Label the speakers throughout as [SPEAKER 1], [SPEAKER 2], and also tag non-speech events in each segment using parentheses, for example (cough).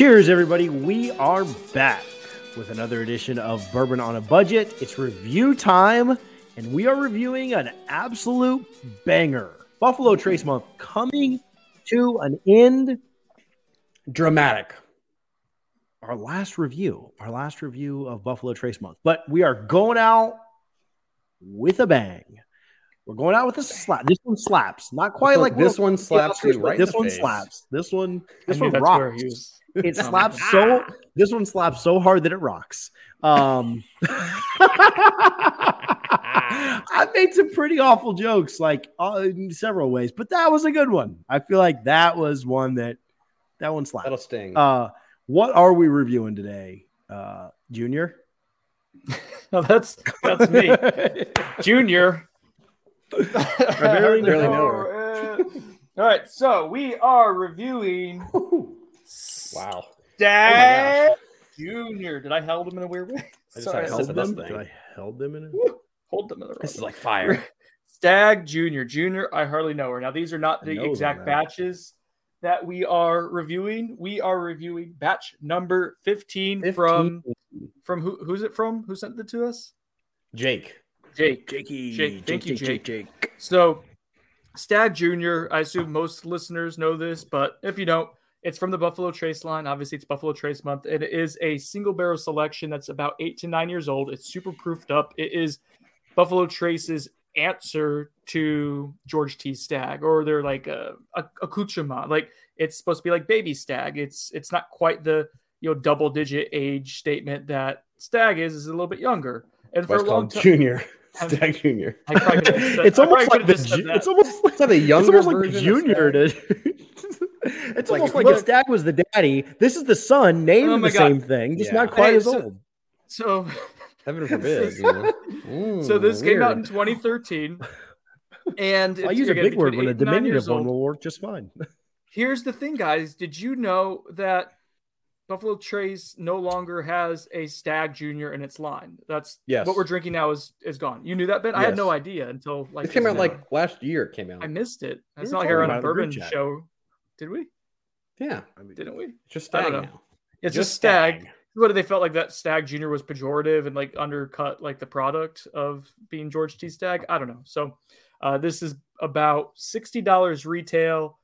[SPEAKER 1] Cheers, everybody. We are back with another edition of Bourbon on a Budget. It's review time, and we are reviewing an absolute banger. Buffalo Trace Month coming to an end.
[SPEAKER 2] Dramatic.
[SPEAKER 1] Our last review, our last review of Buffalo Trace Month. But we are going out with a bang. We're going out with a slap. This one slaps. Not quite
[SPEAKER 2] one-
[SPEAKER 1] like
[SPEAKER 2] this
[SPEAKER 1] Will-
[SPEAKER 2] one slaps you right
[SPEAKER 1] This one
[SPEAKER 2] face.
[SPEAKER 1] slaps. This one. This
[SPEAKER 3] I knew
[SPEAKER 1] one rocks.
[SPEAKER 3] was.
[SPEAKER 1] It slaps
[SPEAKER 3] God.
[SPEAKER 1] so. This one slaps so hard that it rocks. Um, (laughs) I made some pretty awful jokes, like uh, in several ways, but that was a good one. I feel like that was one that that one slapped.
[SPEAKER 2] That'll sting.
[SPEAKER 1] Uh, what are we reviewing today, uh, Junior? (laughs)
[SPEAKER 3] No, that's that's me, (laughs) Junior.
[SPEAKER 1] I barely (laughs)
[SPEAKER 2] Barely
[SPEAKER 1] know.
[SPEAKER 2] know her.
[SPEAKER 3] Uh, All right, so we are reviewing
[SPEAKER 2] wow.
[SPEAKER 3] Stagg Junior. Did I hold him in a weird way?
[SPEAKER 2] I just
[SPEAKER 3] Sorry,
[SPEAKER 2] had to
[SPEAKER 3] I
[SPEAKER 2] sip
[SPEAKER 3] said
[SPEAKER 2] of this
[SPEAKER 1] them? Did I held them in it?
[SPEAKER 3] hold them in the.
[SPEAKER 2] This is like fire. (laughs)
[SPEAKER 3] Stagg Junior. Junior, I hardly know her. Now, these are not the
[SPEAKER 1] know them,
[SPEAKER 3] exact batches that we are reviewing. We are reviewing batch number 15,
[SPEAKER 1] 15.
[SPEAKER 3] from from who who's it from? Who sent it to us?
[SPEAKER 2] Jake.
[SPEAKER 3] Jake.
[SPEAKER 1] Jakey,
[SPEAKER 3] Jake, thank you, Jake.
[SPEAKER 1] Jake.
[SPEAKER 3] So, Stagg Jr., I assume most listeners know this, but if you don't, it's from the Buffalo Trace line. Obviously, it's Buffalo Trace month. It is a single barrel selection that's about eight to nine years old. It's super proofed up. It is Buffalo Trace's answer to George T. Stagg, or they're like a, a accoutrement. Like it's supposed to be like baby stag. It's it's not quite the you know double digit age statement that Stagg is. Is a little bit younger. And
[SPEAKER 2] Why
[SPEAKER 3] for
[SPEAKER 2] it's
[SPEAKER 3] a long time,
[SPEAKER 2] Junior. Stagg Junior.
[SPEAKER 3] I probably could've said-
[SPEAKER 1] it's almost like the
[SPEAKER 3] could've just said
[SPEAKER 1] it's almost like
[SPEAKER 2] Is that a
[SPEAKER 1] it's
[SPEAKER 2] younger
[SPEAKER 1] almost like the
[SPEAKER 2] version of
[SPEAKER 1] junior
[SPEAKER 2] Stagg? (laughs)
[SPEAKER 1] to it's
[SPEAKER 2] Like,
[SPEAKER 1] almost
[SPEAKER 2] if
[SPEAKER 1] like
[SPEAKER 2] you
[SPEAKER 1] a
[SPEAKER 2] look-
[SPEAKER 1] was the daddy. This is the son named
[SPEAKER 3] Oh
[SPEAKER 1] the
[SPEAKER 3] God.
[SPEAKER 1] same thing, just
[SPEAKER 2] Yeah.
[SPEAKER 1] not quite
[SPEAKER 3] Hey,
[SPEAKER 1] as
[SPEAKER 3] so-
[SPEAKER 1] old.
[SPEAKER 3] So (laughs)
[SPEAKER 2] Heaven forbid. you know? Mm, (laughs)
[SPEAKER 3] so this came out in 2013 and
[SPEAKER 1] I
[SPEAKER 3] it's,
[SPEAKER 1] use a big word
[SPEAKER 3] between
[SPEAKER 1] when a
[SPEAKER 3] eight and nine
[SPEAKER 1] diminutive one will work just fine.
[SPEAKER 3] here's the thing guys did you know that buffalo trace no longer has a stag junior in its line. That's
[SPEAKER 2] Yes.
[SPEAKER 3] what we're drinking now is is gone. You knew that ben? I had no idea until like
[SPEAKER 2] It came out
[SPEAKER 3] now.
[SPEAKER 2] like last year. It came out.
[SPEAKER 3] i missed it.
[SPEAKER 1] We
[SPEAKER 3] it's
[SPEAKER 1] were
[SPEAKER 3] not like i
[SPEAKER 1] talking
[SPEAKER 3] a
[SPEAKER 1] it in
[SPEAKER 3] bourbon show. Did we?
[SPEAKER 2] Yeah.
[SPEAKER 3] didn't we?
[SPEAKER 2] It's just
[SPEAKER 3] I don't
[SPEAKER 2] stag
[SPEAKER 3] know.
[SPEAKER 2] now.
[SPEAKER 3] it's
[SPEAKER 2] Just
[SPEAKER 3] just stag. What if they felt like that stag junior was pejorative and like undercut like the product of being george t. Stagg. I don't know. So uh, this is about $60 retail.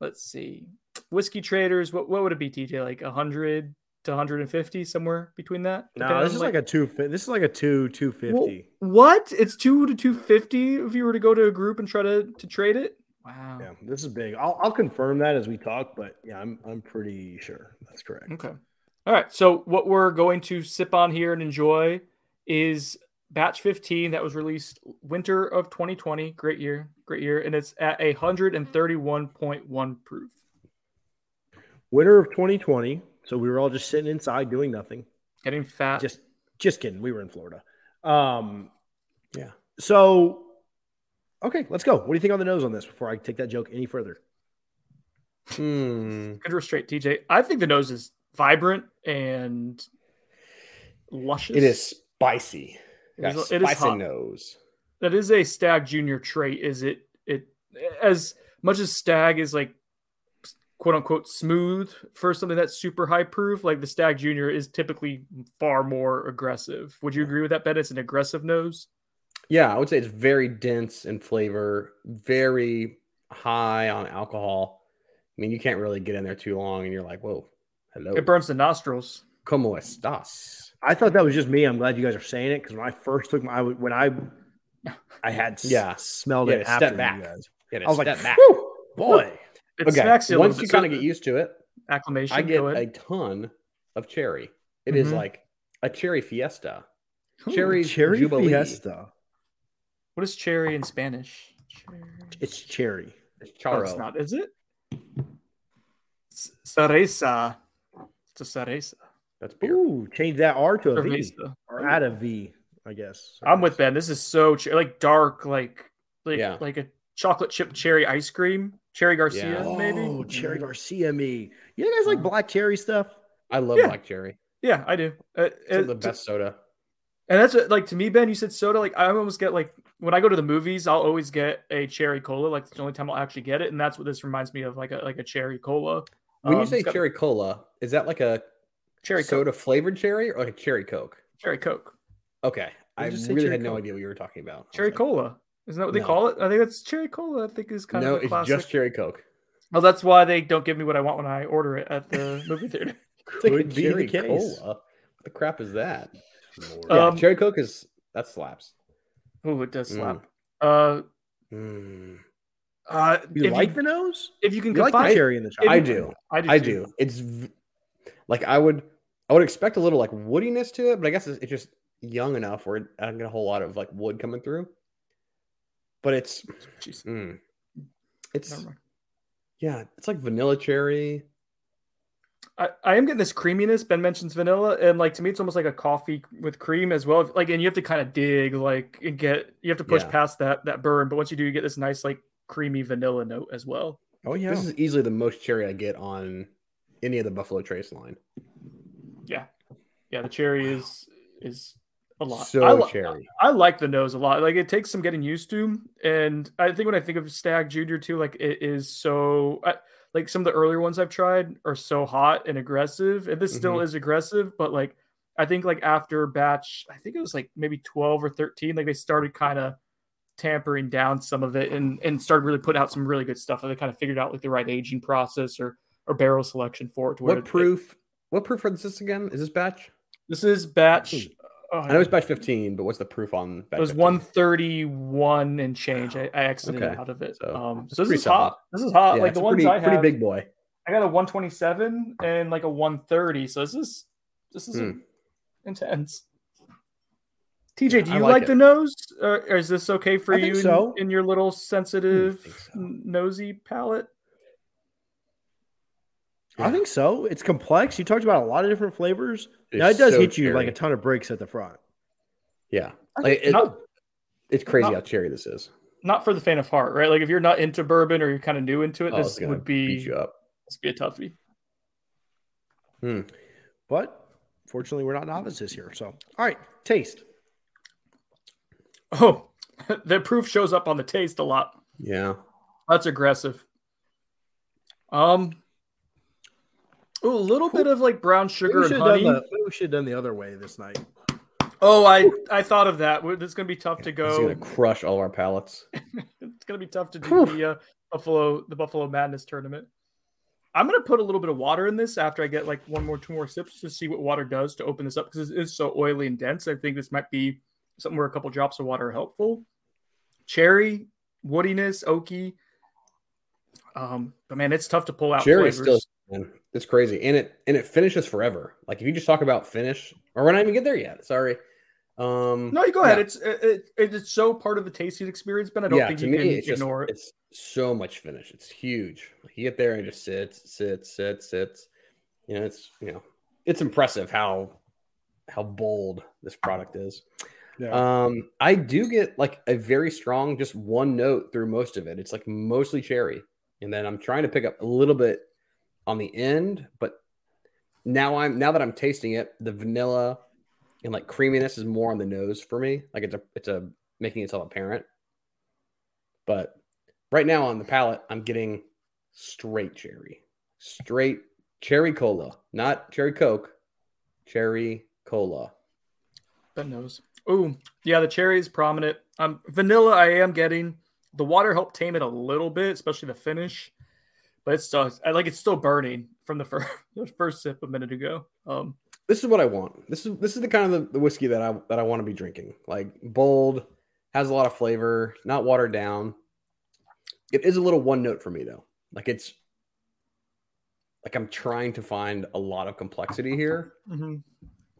[SPEAKER 3] Let's see whiskey traders what, what would it be tj like 100 to 150 somewhere between that
[SPEAKER 1] No, this is like a two. This is like a two two fifty.
[SPEAKER 3] Well, what it's 2 to 250 if you were to go to a group and try to to trade it wow
[SPEAKER 1] Yeah, this is big. I'll, I'll confirm that as we talk, but yeah, I'm I'm pretty sure that's correct.
[SPEAKER 3] Okay. All right. So what we're going to sip on here and enjoy is batch 15 that was released winter of 2020. Great year. Great year. And it's at a 131.1 proof.
[SPEAKER 1] Winter of 2020. So we were all just sitting inside doing nothing.
[SPEAKER 3] Getting fat.
[SPEAKER 1] Just just kidding. We were in Florida. Um,
[SPEAKER 2] Yeah.
[SPEAKER 1] So, okay, let's go. What do you think on the nose on this before I take that joke any further?
[SPEAKER 2] Hmm.
[SPEAKER 3] good restraint, TJ. I think the nose is vibrant and luscious.
[SPEAKER 2] It is spicy.
[SPEAKER 3] It
[SPEAKER 2] Got
[SPEAKER 3] is- it is
[SPEAKER 2] spicy
[SPEAKER 3] hot.
[SPEAKER 2] nose.
[SPEAKER 3] That is a stag junior trait. Is it? It as much as stag is like quote unquote smooth for something that's super high proof, like the stag junior is typically far more aggressive. Would you agree with that, Ben? It's an aggressive nose.
[SPEAKER 2] Yeah, I would say it's very dense in flavor, very high on alcohol. I mean, you can't really get in there too long, and you're like, "Whoa, hello,
[SPEAKER 3] It burns the nostrils.
[SPEAKER 2] cómo estás?"
[SPEAKER 1] I thought that was just me. I'm glad you guys are saying it because when I first took my I when I I had s-
[SPEAKER 2] Yeah.
[SPEAKER 1] smelled
[SPEAKER 2] You
[SPEAKER 1] it after
[SPEAKER 2] step
[SPEAKER 1] you
[SPEAKER 2] back.
[SPEAKER 1] guys.
[SPEAKER 2] Yeah,
[SPEAKER 1] I was like,
[SPEAKER 2] step back.
[SPEAKER 1] Boy.
[SPEAKER 3] It
[SPEAKER 2] Okay,
[SPEAKER 3] smacks you a
[SPEAKER 2] once
[SPEAKER 3] little
[SPEAKER 2] you kind of get used to it,
[SPEAKER 3] acclamation.
[SPEAKER 2] I get a ton of cherry. It is
[SPEAKER 3] Mhm.
[SPEAKER 2] like a cherry fiesta. Cherry
[SPEAKER 1] cherry
[SPEAKER 2] Jubilee.
[SPEAKER 1] fiesta.
[SPEAKER 3] What is cherry in Spanish? Cherry.
[SPEAKER 1] It's cherry.
[SPEAKER 2] It's
[SPEAKER 3] Oh,
[SPEAKER 2] Charo.
[SPEAKER 3] it's not, is it? S- Cereza. It's a cereza.
[SPEAKER 2] That's beer.
[SPEAKER 1] Ooh, change that R to a V
[SPEAKER 3] Cerveza.
[SPEAKER 1] or add a V, I guess.
[SPEAKER 3] I'm with Ben. This is so cher- like dark, like like
[SPEAKER 2] Yeah.
[SPEAKER 3] like a chocolate chip cherry ice cream. Cherry Garcia,
[SPEAKER 2] Yeah.
[SPEAKER 3] maybe.
[SPEAKER 1] Oh, cherry Garcia me. You guys like black cherry stuff?
[SPEAKER 2] I love
[SPEAKER 3] Yeah.
[SPEAKER 2] black cherry.
[SPEAKER 3] Yeah, I do. Uh,
[SPEAKER 2] It's
[SPEAKER 3] uh,
[SPEAKER 2] the
[SPEAKER 3] to-
[SPEAKER 2] best soda.
[SPEAKER 3] And that's what, like to me, Ben. You said soda. Like I almost get like when I go to the movies, I'll always get a cherry cola. Like it's the only time I'll actually get it, and that's what this reminds me of, like a like a cherry cola.
[SPEAKER 2] When you
[SPEAKER 3] Um,
[SPEAKER 2] say
[SPEAKER 3] it's got
[SPEAKER 2] cherry cola, is that like a
[SPEAKER 3] cherry coke,
[SPEAKER 2] soda flavored cherry or like a cherry coke?
[SPEAKER 3] cherry coke,
[SPEAKER 2] Okay. I
[SPEAKER 1] Did you
[SPEAKER 2] really
[SPEAKER 1] cherry
[SPEAKER 2] had no idea what you were talking about.
[SPEAKER 3] Cherry
[SPEAKER 2] like,
[SPEAKER 3] cola. Isn't that what they
[SPEAKER 2] No.
[SPEAKER 3] call it? I think it's cherry cola. I think is kind
[SPEAKER 2] No,
[SPEAKER 3] of a
[SPEAKER 2] it's
[SPEAKER 3] classic.
[SPEAKER 2] just cherry coke.
[SPEAKER 3] Well, that's why they don't give me what I want when I order it at the (laughs) movie theater.
[SPEAKER 1] Could be the case.
[SPEAKER 2] Cola. What the crap is that?
[SPEAKER 1] Lord.
[SPEAKER 2] Yeah,
[SPEAKER 3] Um,
[SPEAKER 2] cherry coke is that slaps.
[SPEAKER 3] Oh, it does
[SPEAKER 2] Mm.
[SPEAKER 3] slap. Uh,
[SPEAKER 2] Mm.
[SPEAKER 3] uh,
[SPEAKER 1] you
[SPEAKER 3] if
[SPEAKER 1] like
[SPEAKER 3] you,
[SPEAKER 1] the nose?
[SPEAKER 3] if you can
[SPEAKER 1] You like the cherry in the
[SPEAKER 3] if
[SPEAKER 1] chocolate?
[SPEAKER 2] I do.
[SPEAKER 3] I do.
[SPEAKER 2] I
[SPEAKER 3] too.
[SPEAKER 2] do. It's v- like I would I would expect a little like woodiness to it, but I guess it's, it's just young enough where I don't get a whole lot of like wood coming through. But it's
[SPEAKER 3] Jeez.
[SPEAKER 2] mm, it's yeah, it's like vanilla cherry.
[SPEAKER 3] I, I am getting this creaminess. Ben mentions vanilla, and like to me, it's almost like a coffee with cream as well. Like, and you have to kind of dig, like, and get you have to push
[SPEAKER 2] Yeah.
[SPEAKER 3] past that that burn. But once you do, you get this nice like creamy vanilla note as well.
[SPEAKER 1] Oh yeah.
[SPEAKER 2] This is easily the most cherry I get on any of the Buffalo Trace line.
[SPEAKER 3] Yeah, yeah. The cherry is is a lot.
[SPEAKER 2] So
[SPEAKER 3] I,
[SPEAKER 2] cherry.
[SPEAKER 3] I like the nose a lot. Like it takes some getting used to, and I think when I think of Stagg Junior too, like it is so. I, like some of the earlier ones I've tried are so hot and aggressive, and this still mm-hmm. is aggressive, but like I think like after batch, I think it was like maybe twelve or thirteen, like they started kind of tampering down some of it and and started really putting out some really good stuff. And they kind of figured out like the right aging process or or barrel selection for it.
[SPEAKER 2] What
[SPEAKER 3] it-
[SPEAKER 2] proof? What proof is this again? Is this batch?
[SPEAKER 3] This is batch.
[SPEAKER 2] Hmm. Hmm.
[SPEAKER 3] oh,
[SPEAKER 2] I know it's batch 15, but what's the proof on batch
[SPEAKER 3] It was
[SPEAKER 2] 15?
[SPEAKER 3] 131 and change. I, I exited
[SPEAKER 2] Okay.
[SPEAKER 3] out of it.
[SPEAKER 2] So,
[SPEAKER 3] um, so this
[SPEAKER 2] pretty
[SPEAKER 3] is hot. This is hot.
[SPEAKER 2] Yeah,
[SPEAKER 3] like the ones
[SPEAKER 2] pretty,
[SPEAKER 3] I
[SPEAKER 2] pretty
[SPEAKER 3] have,
[SPEAKER 2] big boy.
[SPEAKER 3] I got a 127 and like a 130. So this is this is
[SPEAKER 2] Hmm.
[SPEAKER 3] intense. TJ, do you
[SPEAKER 2] like
[SPEAKER 3] like, the nose, or, or is this okay for you
[SPEAKER 1] think
[SPEAKER 3] in,
[SPEAKER 1] so.
[SPEAKER 3] in your little sensitive,
[SPEAKER 2] so.
[SPEAKER 3] nosy palate?
[SPEAKER 1] I think so. It's complex. You talked about a lot of different flavors.
[SPEAKER 2] It's
[SPEAKER 1] now it does
[SPEAKER 2] so
[SPEAKER 1] hit you like a ton of breaks at the front.
[SPEAKER 2] Yeah. Like, it-
[SPEAKER 3] not,
[SPEAKER 2] it's crazy
[SPEAKER 3] not-
[SPEAKER 2] how cherry this is.
[SPEAKER 3] not for the faint of heart, right? Like if you're not into bourbon or you're kind of new into it,
[SPEAKER 2] Oh,
[SPEAKER 3] this would be
[SPEAKER 2] beat you up.
[SPEAKER 3] this would be a toughie.
[SPEAKER 2] Hmm.
[SPEAKER 1] But fortunately, we're not novices here. So, all right, taste.
[SPEAKER 3] Oh, (laughs) the proof shows up on the taste a lot.
[SPEAKER 2] Yeah.
[SPEAKER 3] That's aggressive. Um, ooh, a little bit of like brown sugar and
[SPEAKER 1] should,
[SPEAKER 3] honey.
[SPEAKER 1] have done the, we should have done the other way this night.
[SPEAKER 3] Oh, I I thought of that. This is gonna be tough to go.
[SPEAKER 2] It's gonna crush all our palates. (laughs)
[SPEAKER 3] it's gonna be tough to do the uh, Buffalo the Buffalo Madness tournament. I'm gonna put a little bit of water in this after I get like one more two more sips to see what water does to open this up because it is so oily and dense. I think this might be something where a couple drops of water are helpful. Cherry, woodiness, oaky. Um, but man, it's tough to pull out
[SPEAKER 2] Cherry
[SPEAKER 3] flavors.
[SPEAKER 2] still man, it's crazy. And it and it finishes forever. Like if you just talk about finish, or we're not even get there yet. Sorry. Um
[SPEAKER 3] No, you go ahead. It's it, it, it's so part of the tasting experience, but I don't
[SPEAKER 2] yeah,
[SPEAKER 3] think you
[SPEAKER 2] me,
[SPEAKER 3] can
[SPEAKER 2] it's just,
[SPEAKER 3] ignore it.
[SPEAKER 2] It's so much finish. It's huge. Like you get there and it just sits, sits, sits, sits. You know, it's you know, it's impressive how how bold this product is.
[SPEAKER 1] Yeah.
[SPEAKER 2] Um, I do get like a very strong, just one note through most of it. It's like mostly cherry, and then I'm trying to pick up a little bit on the end, but now I'm now that I'm tasting it, the vanilla and like creaminess is more on the nose for me. Like it's a it's a making itself apparent. But right now on the palate, I'm getting straight cherry, straight cherry cola, not cherry coke, cherry cola.
[SPEAKER 3] That nose. Ooh, yeah, the cherry is prominent. Um, vanilla, I am getting. The water helped tame it a little bit, especially the finish. But it's still, I like it's still burning from the first (laughs) the first sip a minute ago. Um,
[SPEAKER 2] this is what I want. This is this is the kind of the, the whiskey that I that I want to be drinking. Like bold, has a lot of flavor, not watered down. It is a little one note for me though. Like it's like I'm trying to find a lot of complexity here,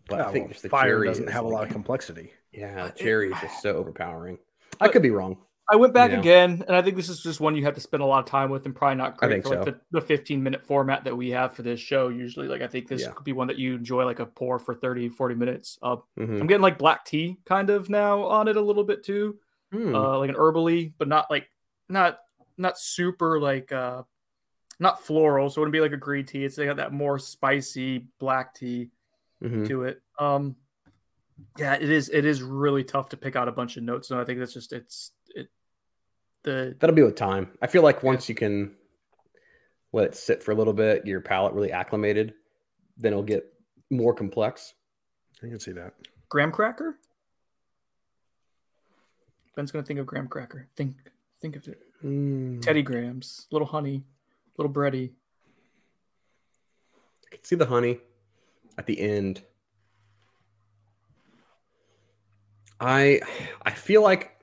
[SPEAKER 2] but
[SPEAKER 1] Oh,
[SPEAKER 2] I think
[SPEAKER 1] well,
[SPEAKER 2] just the
[SPEAKER 1] fire
[SPEAKER 2] cherry
[SPEAKER 1] doesn't
[SPEAKER 2] is
[SPEAKER 1] have a lot of complexity.
[SPEAKER 2] Yeah,
[SPEAKER 3] it-
[SPEAKER 2] the cherry is (sighs) just so overpowering. I could be wrong.
[SPEAKER 3] I went back again, and I think this is just one you have to spend a lot of time with, and probably not great for like
[SPEAKER 2] so.
[SPEAKER 3] the, the 15 minute format that we have for this show. Usually, like I think this
[SPEAKER 2] Yeah.
[SPEAKER 3] could be one that you enjoy, like a pour for 30, 40 minutes. Uh,
[SPEAKER 2] Mhm.
[SPEAKER 3] I'm getting like black tea kind of now on it a little bit too,
[SPEAKER 2] Hmm.
[SPEAKER 3] uh, like an herbally, but not like not not super like uh not floral. So it wouldn't be like a green tea. It's got that more spicy black tea
[SPEAKER 2] Mhm.
[SPEAKER 3] to it. Um, yeah, it is. It is really tough to pick out a bunch of notes, and I think that's just it's it. The
[SPEAKER 2] That'll be with time. I feel like once you can let it sit for a little bit, your palate really acclimated, then it'll get more complex.
[SPEAKER 1] I can see that.
[SPEAKER 3] graham cracker. Ben's gonna think of graham cracker. Think think of it.
[SPEAKER 2] Mm.
[SPEAKER 3] Teddy Grahams, little honey, little bready.
[SPEAKER 2] I can see the honey at the end. I I feel like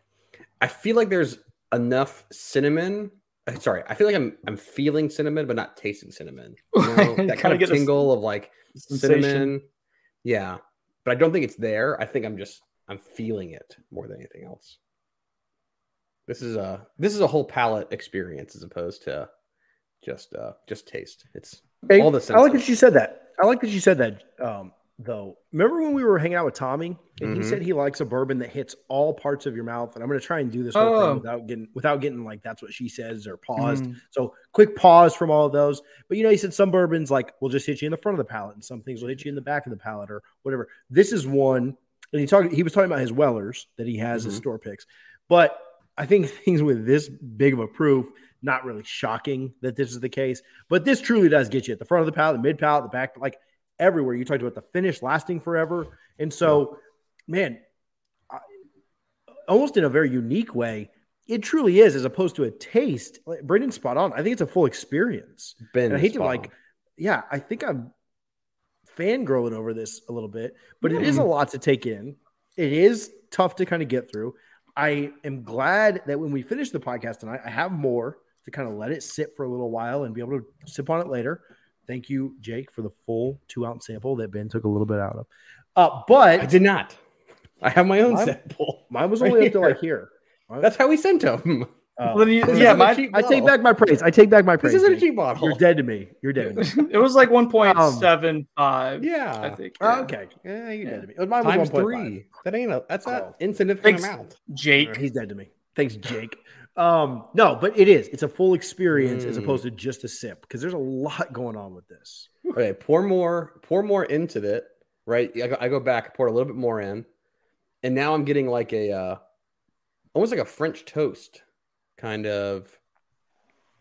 [SPEAKER 2] I feel like there's enough cinnamon. uh, Sorry, I feel like I'm I'm feeling cinnamon, but not tasting cinnamon. (laughs) You know, that kind of
[SPEAKER 3] get a s-
[SPEAKER 2] tingle of like
[SPEAKER 3] Sensation.
[SPEAKER 2] cinnamon. Yeah, but I don't think it's there. I think I'm just I'm feeling it more than anything else. This is a this is a whole palate experience as opposed to just uh just taste. It's
[SPEAKER 1] Hey,
[SPEAKER 2] all the
[SPEAKER 1] I like that
[SPEAKER 2] senses.
[SPEAKER 1] you said that. I like that you said that. Um, though, remember when we were hanging out with Tommy and he
[SPEAKER 2] Mhm.
[SPEAKER 1] said he likes a bourbon that hits all parts of your mouth. And I'm going to try and do this whole
[SPEAKER 3] Oh.
[SPEAKER 1] thing without getting without getting like that's what she says or paused.
[SPEAKER 3] Mm.
[SPEAKER 1] So quick pause from all of those. But you know, he said some bourbons like will just hit you in the front of the palate, and some things will hit you in the back of the palate or whatever. This is one, and he talked. He was talking about his Wellers that he has as
[SPEAKER 2] Mhm.
[SPEAKER 1] store picks. But I think (laughs) things with this big of a proof, not really shocking that this is the case. But this truly does get you at the front of the palate, the mid palate, the back, like everywhere. You talked about the finish lasting forever, and so, man, I, almost in a very unique way, it truly is, as opposed to a taste. Like, Brendan's spot on. I think it's a full experience.
[SPEAKER 2] Ben
[SPEAKER 1] I hate to like,
[SPEAKER 2] on.
[SPEAKER 1] yeah, I think I'm fangirling over this a little bit, but it is a lot to take in. It is tough to kind of get through. I am glad that when we finish the podcast tonight, I have more to kind of let it sit for a little while and be able to sip on it later. Thank you, Jake, for the full two ounce sample that Ben took a little bit out of. Uh, but
[SPEAKER 2] I did not. I have my own
[SPEAKER 1] I'm-
[SPEAKER 2] sample.
[SPEAKER 1] mine was (laughs)
[SPEAKER 2] right
[SPEAKER 1] only up to like here.
[SPEAKER 2] That's how we sent them.
[SPEAKER 1] Uh, (laughs)
[SPEAKER 3] Well, you- yeah, my,
[SPEAKER 1] I take back my praise. I take back my praise.
[SPEAKER 2] This isn't a cheap bottle.
[SPEAKER 1] You're dead to me. You're dead to me. (laughs)
[SPEAKER 3] it was like 1.75.
[SPEAKER 2] Yeah.
[SPEAKER 3] I think.
[SPEAKER 1] Oh,
[SPEAKER 3] yeah.
[SPEAKER 1] okay. Yeah, you're
[SPEAKER 3] Yeah.
[SPEAKER 1] dead to me. Mine was
[SPEAKER 2] Times
[SPEAKER 1] 1.5.
[SPEAKER 2] three. That ain't a. That's
[SPEAKER 1] Oh.
[SPEAKER 2] an insignificant
[SPEAKER 3] Thanks.
[SPEAKER 2] amount.
[SPEAKER 3] Jake.
[SPEAKER 1] He's dead to me. Thanks, Jake. Um, no, but it is. It's a full experience as
[SPEAKER 2] Mm.
[SPEAKER 1] opposed to just a sip because there's a lot going on with this.
[SPEAKER 2] Okay, pour more. Pour more into it. Right. I go, I go back. Pour a little bit more in, and now I'm getting like a, uh, almost like a French toast kind of,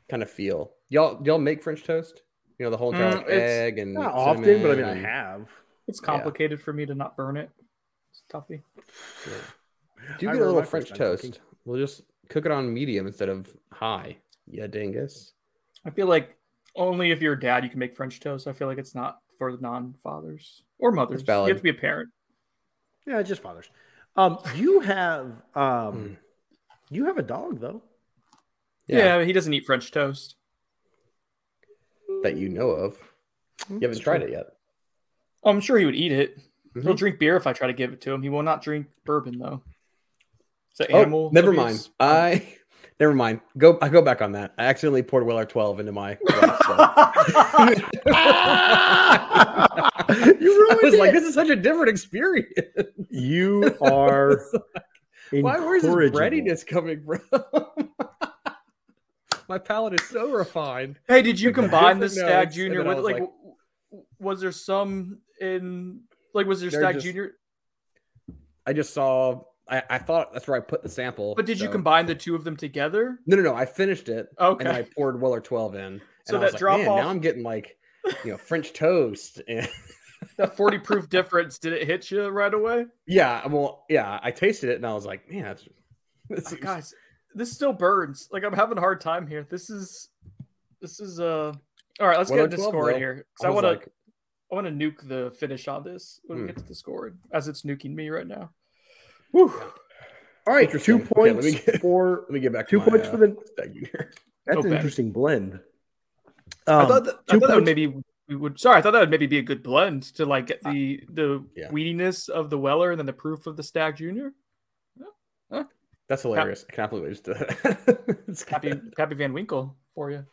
[SPEAKER 2] kind of feel. Y'all, y'all make French toast? You know the whole entire
[SPEAKER 3] Mm,
[SPEAKER 2] like,
[SPEAKER 3] it's
[SPEAKER 2] egg and
[SPEAKER 1] Not often, but I mean, I have.
[SPEAKER 3] It's complicated for me to not burn it. It's toughy.
[SPEAKER 2] Do you
[SPEAKER 1] I
[SPEAKER 2] get a little French
[SPEAKER 1] first cooking.
[SPEAKER 2] toast? We'll just cook it on medium instead of high. Yeah, dingus.
[SPEAKER 3] I feel like only if you're a dad you can make French toast. I feel like it's not for the non-fathers or mothers. You have to be a parent.
[SPEAKER 1] Yeah, just fathers. Um, you have um,
[SPEAKER 2] Hmm.
[SPEAKER 1] you have a dog though.
[SPEAKER 3] Yeah, he doesn't eat French toast.
[SPEAKER 2] that you know of. You haven't tried it yet.
[SPEAKER 3] Oh, I'm sure he would eat it. He'll
[SPEAKER 2] Mhm.
[SPEAKER 3] drink beer if I try to give it to him. He will not drink bourbon though. Is that
[SPEAKER 2] Oh,
[SPEAKER 3] animal?
[SPEAKER 2] never
[SPEAKER 3] abuse?
[SPEAKER 2] mind. I (laughs) never mind. Go. I go back on that. I accidentally poured Weller twelve into my. (laughs) glass, so- (laughs)
[SPEAKER 1] you
[SPEAKER 2] I
[SPEAKER 1] ruined
[SPEAKER 2] was like, this is such a different experience.
[SPEAKER 1] You are.
[SPEAKER 2] Why? Where's this
[SPEAKER 1] incorrigible.
[SPEAKER 2] breadiness coming from? my palate is so refined.
[SPEAKER 3] Hey, did you combine the
[SPEAKER 2] different Stagg
[SPEAKER 3] Junior with like,
[SPEAKER 2] like-
[SPEAKER 3] w- w- was there some in like was there
[SPEAKER 2] They're
[SPEAKER 3] Stagg
[SPEAKER 2] just-
[SPEAKER 3] Junior?
[SPEAKER 2] I just saw. I, I thought that's where I put the sample.
[SPEAKER 3] But did you combine the two of them together?
[SPEAKER 2] No, no, no. I finished it.
[SPEAKER 3] Okay.
[SPEAKER 2] And I poured Weller 12 in. And
[SPEAKER 3] So
[SPEAKER 2] I was
[SPEAKER 3] that
[SPEAKER 2] like,
[SPEAKER 3] drop
[SPEAKER 2] man,
[SPEAKER 3] off-
[SPEAKER 2] now I'm getting like, you know, French toast. (laughs) And
[SPEAKER 3] That 40 proof difference, did it hit you right away?
[SPEAKER 2] yeah, well, yeah, I tasted it and I was like, man, that's, this
[SPEAKER 3] Oh,
[SPEAKER 2] is-
[SPEAKER 3] guys, this still burns. Like I'm having a hard time here. This is this is uh all right, let's get into
[SPEAKER 2] 12,
[SPEAKER 3] scoring
[SPEAKER 2] though.
[SPEAKER 3] here.
[SPEAKER 2] I
[SPEAKER 3] I, want to
[SPEAKER 2] like,
[SPEAKER 3] I want to nuke the finish on this when we
[SPEAKER 2] Hmm.
[SPEAKER 3] get to the score as it's nuking me right now.
[SPEAKER 1] Whew. All right, two
[SPEAKER 2] Interesting. Okay,
[SPEAKER 1] points
[SPEAKER 2] let me get-
[SPEAKER 1] for (laughs)
[SPEAKER 2] let me get back to
[SPEAKER 1] two
[SPEAKER 2] my,
[SPEAKER 1] points
[SPEAKER 2] uh,
[SPEAKER 1] for the.
[SPEAKER 2] Stagg
[SPEAKER 1] That's
[SPEAKER 3] Oh,
[SPEAKER 1] an interesting blend.
[SPEAKER 3] I
[SPEAKER 1] Um,
[SPEAKER 3] thought that, I
[SPEAKER 1] two
[SPEAKER 3] thought that would maybe we would. Sorry, I thought that would maybe be a good blend to like get the the
[SPEAKER 2] Yeah.
[SPEAKER 3] weediness of the Weller and then the proof of the Stagg Junior.
[SPEAKER 2] That's hilarious. I can't believe I just did that. (laughs) It's
[SPEAKER 3] Happy Pappy Van Winkle for you.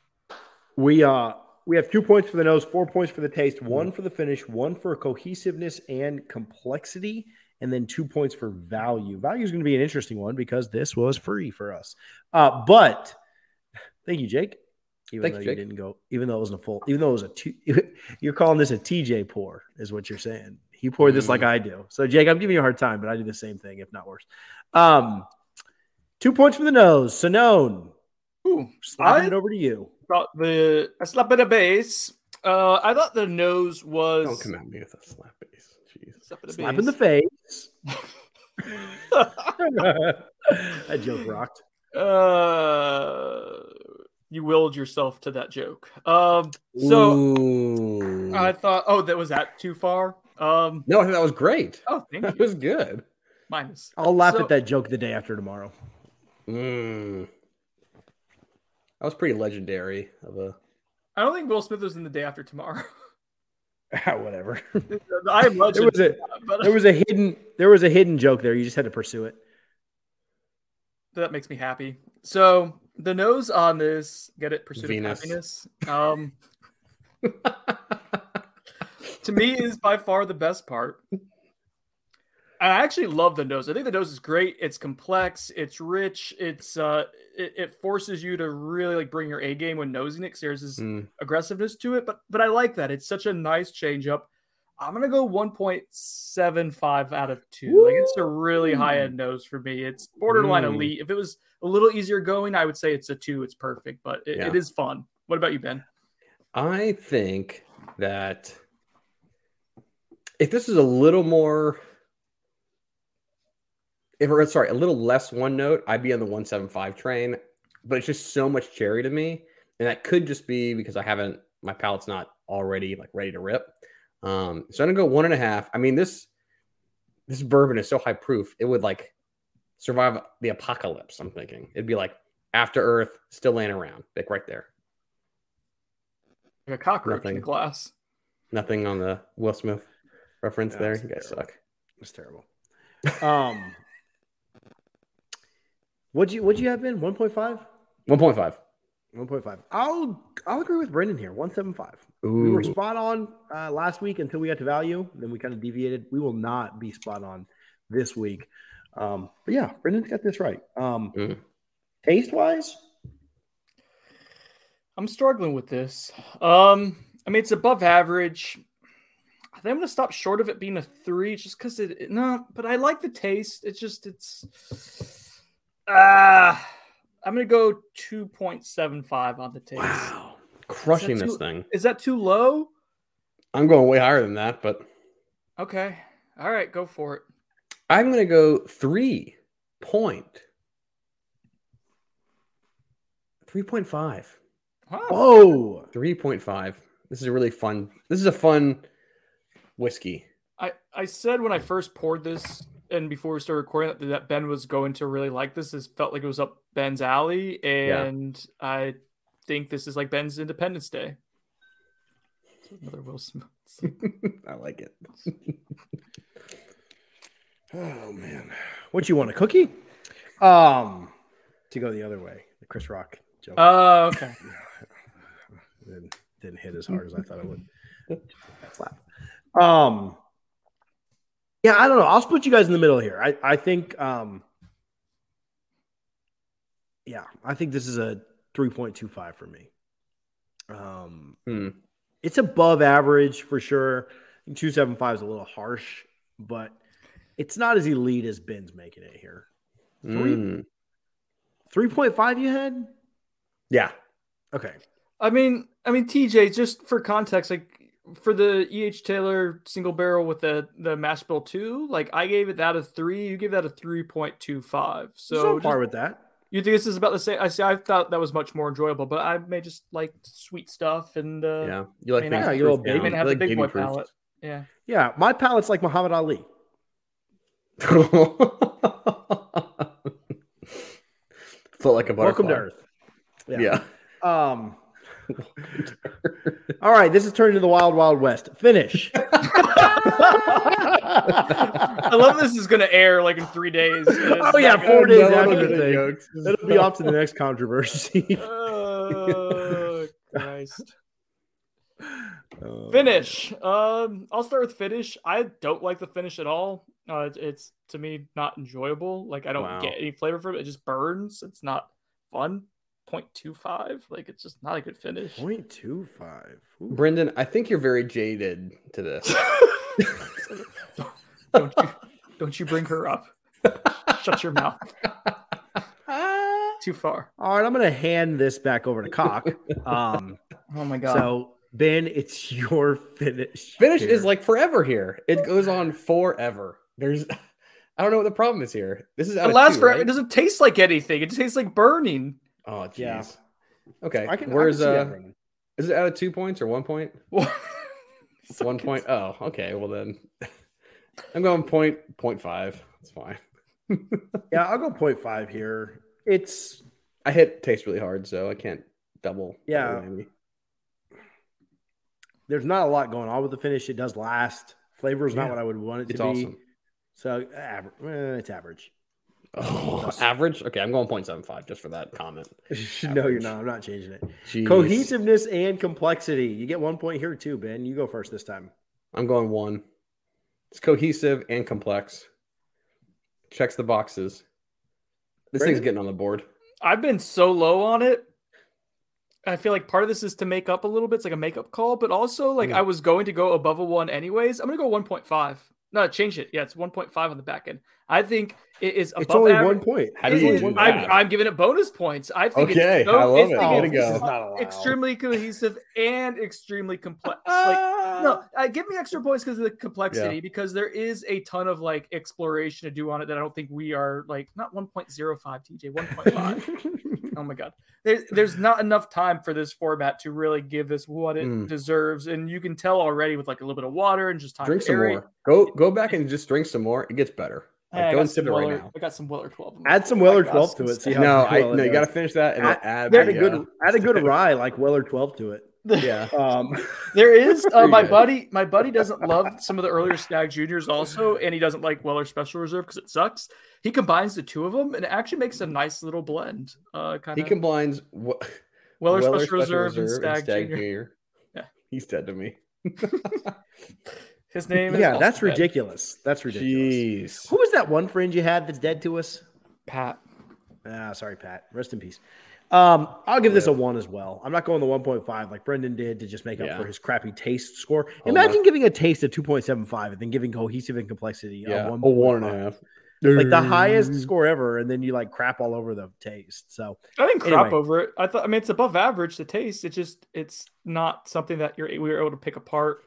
[SPEAKER 1] We uh we have two points for the nose, four points for the taste, one for the finish, one for cohesiveness and complexity, and then two points for value. Value is going to be an interesting one because this was free for us. Uh, but (laughs) thank you, Jake. Even
[SPEAKER 2] Thank
[SPEAKER 1] though
[SPEAKER 2] you,
[SPEAKER 1] you, didn't go, even though it wasn't a full, even though it was a two, (laughs) you're calling this a TJ pour, is what you're saying. He poured this like
[SPEAKER 2] Mm.
[SPEAKER 1] I do. So, Jake, I'm giving you a hard time, but I do the same thing, if not worse. Um, two points for the nose. Sonone,
[SPEAKER 3] Ooh,
[SPEAKER 1] slapping
[SPEAKER 3] I
[SPEAKER 1] it over to you.
[SPEAKER 3] thought the a slap in the base. Uh, I thought the nose was
[SPEAKER 2] Don't come at me with a slap bass. Jeez.
[SPEAKER 3] slap in the
[SPEAKER 1] Slap in the face. (laughs) that joke rocked.
[SPEAKER 3] uh, you willed yourself to that joke. Um, so
[SPEAKER 2] Ooh.
[SPEAKER 3] I thought, oh, that was that too far. Um,
[SPEAKER 2] no, I think that was great.
[SPEAKER 3] oh, thank
[SPEAKER 2] That
[SPEAKER 3] you.
[SPEAKER 2] was good.
[SPEAKER 3] Minus.
[SPEAKER 1] I'll laugh
[SPEAKER 3] So-
[SPEAKER 1] at that joke the day after tomorrow.
[SPEAKER 2] Mm. That was pretty legendary of a.
[SPEAKER 3] I don't think Will Smith was in the day after tomorrow. (laughs) (laughs)
[SPEAKER 1] Whatever.
[SPEAKER 3] I (laughs) am
[SPEAKER 1] there
[SPEAKER 3] legend.
[SPEAKER 1] was a
[SPEAKER 3] but
[SPEAKER 1] there was a hidden there was a hidden joke there. You just had to pursue it.
[SPEAKER 3] that makes me happy. So the nose on this, get it, pursuit
[SPEAKER 2] Venus.
[SPEAKER 3] of happiness. Um, (laughs) to me is by far the best part. I actually love the nose. I think the nose is great. It's complex. It's rich. It's uh, it, it forces you to really like bring your A game when nosing it. there's this
[SPEAKER 2] Mm.
[SPEAKER 3] aggressiveness to it, but but I like that. It's such a nice change up. I'm gonna go 1.75 out of two. Like it's a really high end nose for me. It's borderline
[SPEAKER 2] Mm.
[SPEAKER 3] elite. If it was a little easier going, I would say it's a two. It's perfect, but it,
[SPEAKER 2] Yeah.
[SPEAKER 3] it is fun. What about you, Ben?
[SPEAKER 2] I think that if this is a little more, if or sorry, a little less one note, I'd be on the 175 train. But it's just so much cherry to me. And that could just be because I haven't, my palate's not already like ready to rip. Um, so I'm gonna go one and a half. I mean, this this bourbon is so high proof, it would like survive the apocalypse. I'm thinking it'd be like after Earth, still laying around, like right there.
[SPEAKER 3] Like a cockroach in
[SPEAKER 2] Nothing.
[SPEAKER 3] the glass.
[SPEAKER 2] Nothing on the Will Smith reference there. You guys
[SPEAKER 1] terrible.
[SPEAKER 2] suck.
[SPEAKER 1] It's terrible. Um what'd you what'd you have been? 1.5?
[SPEAKER 2] 1.5.
[SPEAKER 1] 1.5. I'll I'll agree with Brendan here. 175. We were spot on uh, last week until we got to value. Then we kind of deviated. We will not be spot on this week. Um, but yeah, Brendan's got this right. Um,
[SPEAKER 2] Mm.
[SPEAKER 1] Taste wise,
[SPEAKER 3] I'm struggling with this. Um, I mean, it's above average. I think I'm gonna stop short of it being a three, just because it, it- No, but I like the taste. It's just it's. Ah, I'm gonna go 2.75 on the taste.
[SPEAKER 2] Wow. Crushing
[SPEAKER 3] too-
[SPEAKER 2] this thing.
[SPEAKER 3] Is that too low?
[SPEAKER 2] I'm going way higher than that, but
[SPEAKER 3] Okay. All right, go for it.
[SPEAKER 2] I'm going to go three point. 3.5.
[SPEAKER 3] Wow.
[SPEAKER 1] whoa,
[SPEAKER 2] 3.5. This is a really fun. This is a fun whiskey.
[SPEAKER 3] I, I said when I first poured this and before we started recording that, that Ben was going to really like this. This felt like it was up Ben's alley, and I think this is like Ben's Independence Day. Another Will Smith. (laughs)
[SPEAKER 2] I like it.
[SPEAKER 1] oh man, what you want a cookie? Um, to go the other way, the Chris Rock joke
[SPEAKER 3] Oh, okay. (laughs)
[SPEAKER 1] didn't, didn't hit as hard as I thought it would. (laughs) Um, yeah, I don't know. I'll split you guys in the middle here. I I think um, yeah, I think this is a three point two five for me. Um,
[SPEAKER 2] Hmm.
[SPEAKER 1] it's above average for sure. Two seven five is a little harsh, but it's not as elite as Ben's making it here. Three-
[SPEAKER 2] Mm.
[SPEAKER 1] Three point five you had?
[SPEAKER 2] Yeah.
[SPEAKER 1] Okay.
[SPEAKER 3] I mean, I mean, TJ, just for context, like for the EH Taylor single barrel with the the mash bill two, like I gave it that a three. You gave that a three point two five.
[SPEAKER 1] So
[SPEAKER 3] So
[SPEAKER 1] on par with that.
[SPEAKER 3] you think this is about the same? I see. I thought that was much more enjoyable, but I may just like sweet stuff and uh,
[SPEAKER 2] Yeah. You like
[SPEAKER 3] I mean,
[SPEAKER 2] things
[SPEAKER 1] yeah, you're a baby.
[SPEAKER 3] I may have
[SPEAKER 2] You
[SPEAKER 3] the big boy
[SPEAKER 2] proofed.
[SPEAKER 3] palate. Yeah.
[SPEAKER 1] Yeah, my palate's like Muhammad Ali. (laughs)
[SPEAKER 2] Felt like a butterfly.
[SPEAKER 1] Welcome to Earth.
[SPEAKER 2] Yeah. Yeah.
[SPEAKER 1] Um, All right, this is turning to the wild, wild west. Finish. (laughs)
[SPEAKER 3] I love this is going to air like in three days.
[SPEAKER 1] Oh yeah, four days after the thing. It'll be off to the next controversy. (laughs)
[SPEAKER 3] Oh, Christ.
[SPEAKER 1] Oh,
[SPEAKER 3] Finish. Um, I'll start with finish. I don't like the finish at all. Uh, it's, it's to me not enjoyable. Like I don't
[SPEAKER 2] Wow.
[SPEAKER 3] get any flavor from it. It just burns. It's not fun. 0.25. Like it's just not a good finish.
[SPEAKER 1] Point two five. Ooh.
[SPEAKER 2] Brendan, I think you're very jaded to this. (laughs)
[SPEAKER 3] don't you don't you bring her up. Shut your mouth. Too far.
[SPEAKER 1] All right, I'm gonna hand this back over to Cock. Um, (laughs)
[SPEAKER 3] Oh my god.
[SPEAKER 1] so Ben, it's your finish.
[SPEAKER 2] Finish
[SPEAKER 1] here.
[SPEAKER 2] is like forever here. It goes on forever. There's, I don't know what the problem is here. This is out
[SPEAKER 3] it
[SPEAKER 2] of
[SPEAKER 3] lasts
[SPEAKER 2] two,
[SPEAKER 3] forever.
[SPEAKER 2] right?
[SPEAKER 3] It doesn't taste like anything. It just tastes like burning.
[SPEAKER 2] Oh, jeez.
[SPEAKER 1] Yeah.
[SPEAKER 2] Okay.
[SPEAKER 1] I can.
[SPEAKER 2] Where's
[SPEAKER 1] I can
[SPEAKER 2] uh?
[SPEAKER 1] that,
[SPEAKER 2] Is it out of two points or one point? (laughs) One (laughs) point. Oh, okay. Well then, (laughs) I'm going point point five. That's fine.
[SPEAKER 1] Yeah, I'll go point five here. It's
[SPEAKER 2] I hit taste really hard, so I can't double.
[SPEAKER 1] Yeah. there's not a lot going on with the finish. It does last. Flavor is not what I would want it to
[SPEAKER 2] It's
[SPEAKER 1] be. So average. Eh, it's average.
[SPEAKER 2] Oh, average. Okay, I'm going 0.75 just for that comment. (laughs)
[SPEAKER 1] no, you're not. I'm not changing it.
[SPEAKER 2] Jeez.
[SPEAKER 1] Cohesiveness and complexity. You get one point here too, Ben. You go first this time.
[SPEAKER 2] I'm going one. It's cohesive and complex. Checks the boxes. This thing's getting on the board.
[SPEAKER 3] I've been so low on it. I feel like part of this is to make up a little bit. It's like a makeup call, but also like
[SPEAKER 2] Mm.
[SPEAKER 3] I was going to go above a one anyways. I'm gonna go 1.5. No, change it. Yeah, it's 1.5 on the back end. I think it is above
[SPEAKER 1] It's only
[SPEAKER 3] average.
[SPEAKER 1] one point.
[SPEAKER 2] How do you
[SPEAKER 3] is-
[SPEAKER 2] do
[SPEAKER 3] I'm. I'm giving it bonus points. I think
[SPEAKER 2] Okay,
[SPEAKER 3] it's so,
[SPEAKER 2] I love
[SPEAKER 3] it's
[SPEAKER 2] it.
[SPEAKER 3] like it's
[SPEAKER 2] go.
[SPEAKER 1] This is not allowed.
[SPEAKER 3] extremely cohesive and extremely complex. like no, uh, give me extra points because of the complexity. Because there is a ton of like exploration to do on it that I don't think we are like not 1.05 TJ 1.5. oh my god, there's there's not enough time for this format to really give this what it
[SPEAKER 2] Mm.
[SPEAKER 3] deserves, and you can tell already with like a little bit of water and just time.
[SPEAKER 2] Drink some more. Go go back and just drink some more. It gets better. Like,
[SPEAKER 3] I
[SPEAKER 2] go and sip
[SPEAKER 3] some
[SPEAKER 2] it right
[SPEAKER 3] Weller-
[SPEAKER 2] now.
[SPEAKER 3] I got some Weller 12. in my-
[SPEAKER 1] Add some Weller
[SPEAKER 3] got
[SPEAKER 1] 12 to it. See how
[SPEAKER 2] No, I no. You got to finish that and
[SPEAKER 1] Add,
[SPEAKER 2] add. (laughs)
[SPEAKER 1] add a good
[SPEAKER 2] uh,
[SPEAKER 1] add a good (laughs) rye like Weller 12 to it.
[SPEAKER 2] yeah. (laughs)
[SPEAKER 1] Um,
[SPEAKER 3] There is uh, my buddy. My buddy doesn't love some of the earlier Stagg Juniors also, and he doesn't like Weller Special Reserve because it sucks. He combines the two of them, and it actually makes a nice little blend. Uh, kind
[SPEAKER 2] He combines Weller,
[SPEAKER 3] Weller,
[SPEAKER 2] Weller
[SPEAKER 3] Special, Reserve, and Stagg, Junior.
[SPEAKER 2] Junior.
[SPEAKER 3] Yeah.
[SPEAKER 2] He's dead to me.
[SPEAKER 3] His name.
[SPEAKER 1] yeah,
[SPEAKER 3] is
[SPEAKER 1] that's
[SPEAKER 3] also Ed.
[SPEAKER 1] ridiculous. That's ridiculous.
[SPEAKER 2] Jeez.
[SPEAKER 1] Who was that one friend you had that's dead to us?
[SPEAKER 3] Pat.
[SPEAKER 1] Ah, sorry, Pat. Rest in peace. Um, I'll give this a one as well. I'm not going the 1.5 like Brendan did to just make up
[SPEAKER 2] Yeah.
[SPEAKER 1] for his crappy taste score.
[SPEAKER 2] Oh,
[SPEAKER 1] Imagine
[SPEAKER 2] my-
[SPEAKER 1] giving a taste of 2.75 and then giving cohesive and complexity
[SPEAKER 2] Yeah.
[SPEAKER 1] a
[SPEAKER 2] A one a
[SPEAKER 1] 1.5. Like the highest score ever, and then you like crap all over the taste. So
[SPEAKER 3] I didn't crap
[SPEAKER 1] Anyway.
[SPEAKER 3] over it. I thought. I mean, it's above average. The taste. It just. It's not something that you're. We were able to pick apart.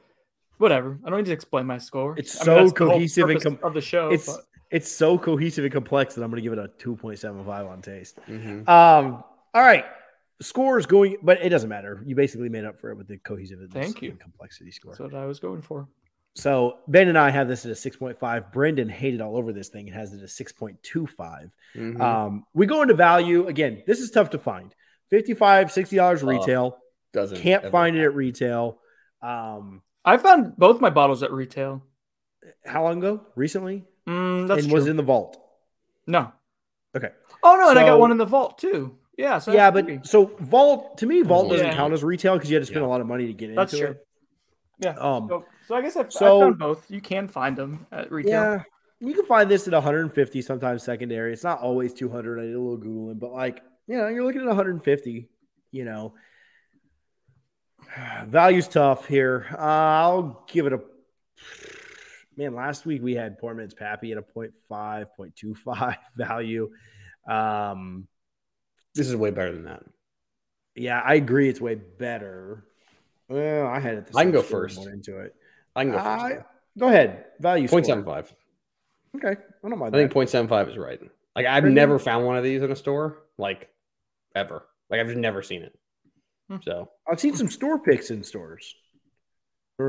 [SPEAKER 3] Whatever. I don't need to explain my score.
[SPEAKER 1] It's
[SPEAKER 3] I
[SPEAKER 1] so
[SPEAKER 3] that's the
[SPEAKER 1] cohesive and com-
[SPEAKER 3] of the show.
[SPEAKER 1] it's
[SPEAKER 3] but-
[SPEAKER 1] it's so cohesive and complex that I'm going to give it a 2.75 on taste.
[SPEAKER 2] Mhm.
[SPEAKER 1] Um, all right. Scores going, but it doesn't matter. You basically made up for it with the cohesiveness
[SPEAKER 3] Thank you.
[SPEAKER 1] and complexity score.
[SPEAKER 3] that's what I was going for.
[SPEAKER 1] So Ben and I have this at a 6.5. Brendan hated all over this thing and has it at 6.25.
[SPEAKER 2] Mhm.
[SPEAKER 1] Um, we go into value again. This is tough to find. 55 $60
[SPEAKER 2] Tough.
[SPEAKER 1] retail.
[SPEAKER 2] Doesn't
[SPEAKER 1] Can't
[SPEAKER 2] ever
[SPEAKER 1] find it at retail. Um,
[SPEAKER 3] I found both my bottles at retail.
[SPEAKER 1] how long ago? Recently?
[SPEAKER 3] Mm, that's
[SPEAKER 1] and
[SPEAKER 3] true.
[SPEAKER 1] was in the vault.
[SPEAKER 3] no.
[SPEAKER 1] Okay.
[SPEAKER 3] Oh no, and I got one in the vault too. Yeah. So
[SPEAKER 1] yeah, but
[SPEAKER 3] three.
[SPEAKER 1] so vault to me, vault doesn't
[SPEAKER 3] Yeah.
[SPEAKER 1] count as retail because you had to spend
[SPEAKER 2] Yeah.
[SPEAKER 1] a lot of money to get into
[SPEAKER 3] that's true.
[SPEAKER 1] it.
[SPEAKER 3] Yeah.
[SPEAKER 1] Um,
[SPEAKER 3] So, so I guess I've,
[SPEAKER 1] so-
[SPEAKER 3] I found both. You can find them at retail.
[SPEAKER 1] Yeah, you can find this at 150 sometimes secondary. It's not always 200. I did a little googling, but like you know, you're looking at 150. You know, (sighs) value's tough here. Uh, I'll give it a man. Last week we had Poor Man's Pappy at a 0.5, 0.25 (laughs) value. Um,
[SPEAKER 2] This is way better than that.
[SPEAKER 1] yeah, I agree. It's way better. Well, I had it.
[SPEAKER 2] I can go first.
[SPEAKER 1] Into it.
[SPEAKER 2] I can go first.
[SPEAKER 1] I- Go ahead. Value score.
[SPEAKER 2] 0.75.
[SPEAKER 1] Okay, I don't mind.
[SPEAKER 2] I think
[SPEAKER 1] that.
[SPEAKER 2] 0.75 is right. Like I've never found one of these in a store, like ever. Like I've just never seen it.
[SPEAKER 3] Hmm.
[SPEAKER 2] So
[SPEAKER 1] I've seen some store picks in stores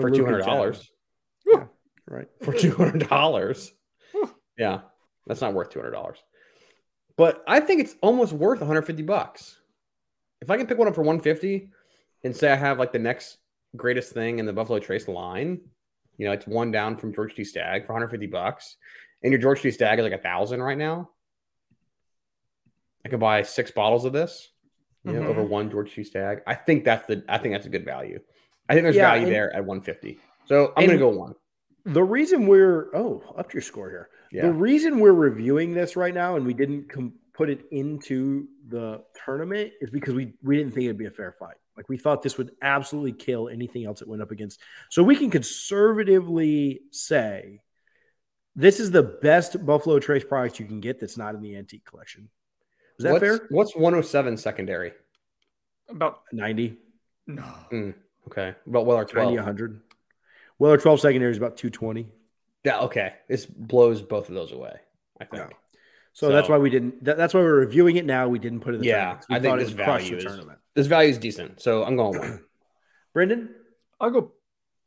[SPEAKER 2] for two dollars,
[SPEAKER 1] Chad, right?
[SPEAKER 2] for two hundred dollars, yeah, that's not worth two hundred dollars. But I think it's almost worth one hundred fifty bucks. If I can pick one up for one fifty, and say I have like the next greatest thing in the Buffalo Trace line, you know, it's one down from George T. Stagg for 150 bucks, and your George T. Stagg is like a thousand right now. I could buy six bottles of this, you know,
[SPEAKER 3] Mhm.
[SPEAKER 2] over one George T. Stagg. I think that's the. I think that's a good value. I think there's
[SPEAKER 1] Yeah,
[SPEAKER 2] value
[SPEAKER 1] and-
[SPEAKER 2] there at 150. So I'm gonna go one.
[SPEAKER 1] The reason we're oh up your score here. The reason we're reviewing this right now and we didn't com- put it into the tournament is because we we didn't think it'd be a fair fight. Like we thought this would absolutely kill anything else it went up against. So we can conservatively say this is the best Buffalo Trace product you can get that's not in the antique collection. Is that
[SPEAKER 2] what's,
[SPEAKER 1] fair?
[SPEAKER 2] What's 107 secondary?
[SPEAKER 3] About
[SPEAKER 1] 90,
[SPEAKER 3] no.
[SPEAKER 2] Hmm, okay. About Weller
[SPEAKER 1] 90,
[SPEAKER 2] 12.
[SPEAKER 1] 100. Weller 12 secondary is about 220.
[SPEAKER 2] Yeah. Okay. This blows both of those away. I think.
[SPEAKER 1] Yeah. So, that's why we didn't. That, that's why we're reviewing it now. We didn't put it in the
[SPEAKER 2] Yeah,
[SPEAKER 1] tournament. 'cause we
[SPEAKER 2] I think this
[SPEAKER 1] would
[SPEAKER 2] value
[SPEAKER 1] the
[SPEAKER 2] is-
[SPEAKER 1] tournament.
[SPEAKER 2] This value is decent, so I'm going one. (clears throat)
[SPEAKER 1] Brendan,
[SPEAKER 3] I'll go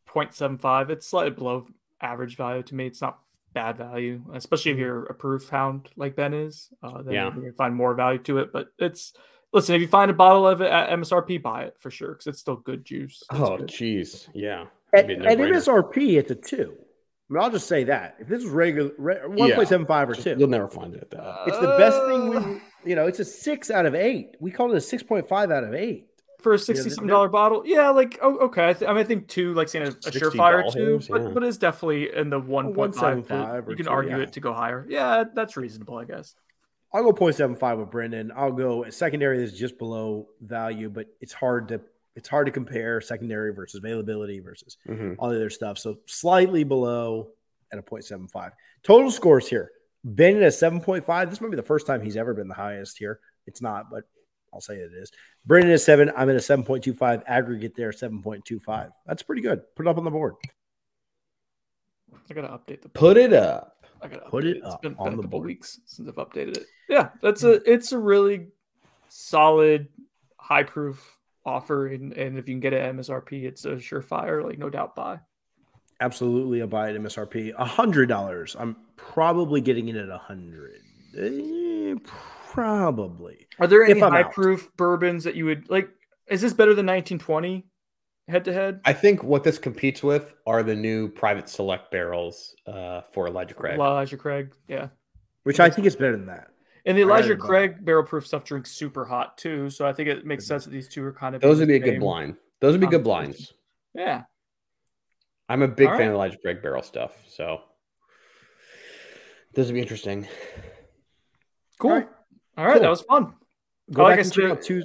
[SPEAKER 3] 0.75. It's slightly below average value to me. It's not bad value, especially if you're a proof hound like Ben is. Uh, then
[SPEAKER 2] Yeah.
[SPEAKER 3] you can find more value to it. But it's listen, if you find a bottle of it at MSRP, buy it for sure because it's still good juice. It's
[SPEAKER 2] Oh, jeez. Yeah.
[SPEAKER 1] at,
[SPEAKER 2] It'd be a
[SPEAKER 1] at. MSRP, it's a two. I mean, I'll just say that if this was regular, re- one point seven five or two,
[SPEAKER 2] You'll never find it at that.
[SPEAKER 1] it's the best thing.
[SPEAKER 3] Uh,
[SPEAKER 1] We, you know, it's a six out of eight. We call it a six point five out of eight.
[SPEAKER 3] For a
[SPEAKER 1] Yeah,
[SPEAKER 3] sixty
[SPEAKER 1] they're-
[SPEAKER 3] something dollar bottle. Yeah, like oh, okay. I, th- I mean, I think two, like saying a, a surefire two,
[SPEAKER 2] hairs,
[SPEAKER 3] but,
[SPEAKER 2] yeah.
[SPEAKER 3] but it's definitely in the one point five.
[SPEAKER 1] 1.75 or
[SPEAKER 3] You can
[SPEAKER 1] two,
[SPEAKER 3] argue
[SPEAKER 1] yeah.
[SPEAKER 3] it to go higher. Yeah, that's reasonable, I guess.
[SPEAKER 1] I'll go 0.75 with Brendan. I'll go secondary is just below value, but it's hard to it's hard to compare secondary versus availability versus
[SPEAKER 2] Mhm.
[SPEAKER 1] all the other stuff. So slightly below at a 0.75. Total scores here. Ben at a 7.5. This might be the first time he's ever been the highest here. It's not, but I'll say it is. Brendan is seven. I'm at a 7.25. Aggregate there, 7.25. That's pretty good. Put it up on the board.
[SPEAKER 3] I gotta update the
[SPEAKER 2] Put it up.
[SPEAKER 3] I gotta
[SPEAKER 1] Put it
[SPEAKER 3] It's
[SPEAKER 1] up
[SPEAKER 3] been,
[SPEAKER 1] on
[SPEAKER 3] been a
[SPEAKER 1] the
[SPEAKER 3] couple
[SPEAKER 1] board.
[SPEAKER 3] weeks since I've updated it. Yeah, that's a it's a really solid high proof offer, and, and if you can get it at MSRP, it's a surefire, like no doubt buy.
[SPEAKER 1] Absolutely a buy at MSRP. A $100. I'm probably getting it at a 100 Eh, Probably.
[SPEAKER 3] Are there any high
[SPEAKER 1] out.
[SPEAKER 3] proof bourbons that you would like? Is this better than 1920 head to head?
[SPEAKER 2] I think what this competes with are the new private select barrels uh, for Elijah Craig.
[SPEAKER 3] Elijah Craig, yeah.
[SPEAKER 1] Which I think is better than that.
[SPEAKER 3] And the Elijah Craig barrel proof stuff drinks super hot too, so I think it makes sense that these two are kind of
[SPEAKER 2] Those would be a good
[SPEAKER 3] same
[SPEAKER 2] blind. Those would be good
[SPEAKER 3] conversation.
[SPEAKER 2] blinds.
[SPEAKER 3] Yeah,
[SPEAKER 2] I'm a big
[SPEAKER 3] All
[SPEAKER 2] fan
[SPEAKER 3] right.
[SPEAKER 2] of Elijah Craig barrel stuff, so this would be interesting.
[SPEAKER 3] cool.
[SPEAKER 1] All
[SPEAKER 3] All
[SPEAKER 1] right.
[SPEAKER 3] right,
[SPEAKER 1] Cool.
[SPEAKER 3] that was fun.
[SPEAKER 1] Go
[SPEAKER 3] like
[SPEAKER 1] back and check out two.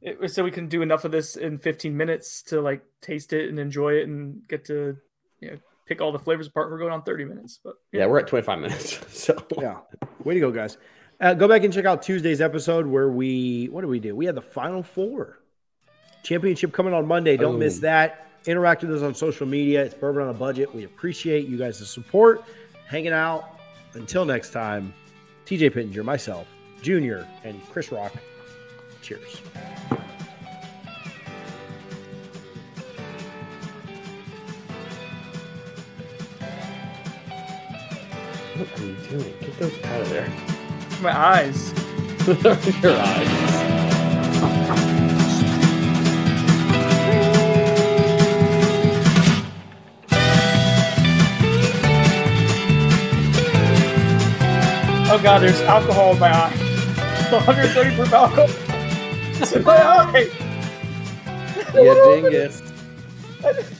[SPEAKER 3] It so we can do enough of this in 15 minutes to like taste it and enjoy it and get to you know pick all the flavors apart. We're going on 30 minutes, but
[SPEAKER 2] Yeah, we're at 25 minutes. (laughs) So
[SPEAKER 1] Yeah. Way to go, guys. Uh, go back and check out Tuesday's episode where we, what did we do? We had the final four. Championship coming on Monday. Don't miss that. Interact with us on social media. It's Bourbon on a Budget. We appreciate you guys' support, hanging out. Until next time, TJ Pittenger, myself, Junior, and Chris Rock. Cheers.
[SPEAKER 2] what are you doing? Get those out of there.
[SPEAKER 3] my eyes. (laughs)
[SPEAKER 2] Your eyes.
[SPEAKER 3] Oh god, there's alcohol in my eye. 130 proof alcohol. It's (laughs) in (laughs) my eye.
[SPEAKER 2] Yeah, dingus. (laughs)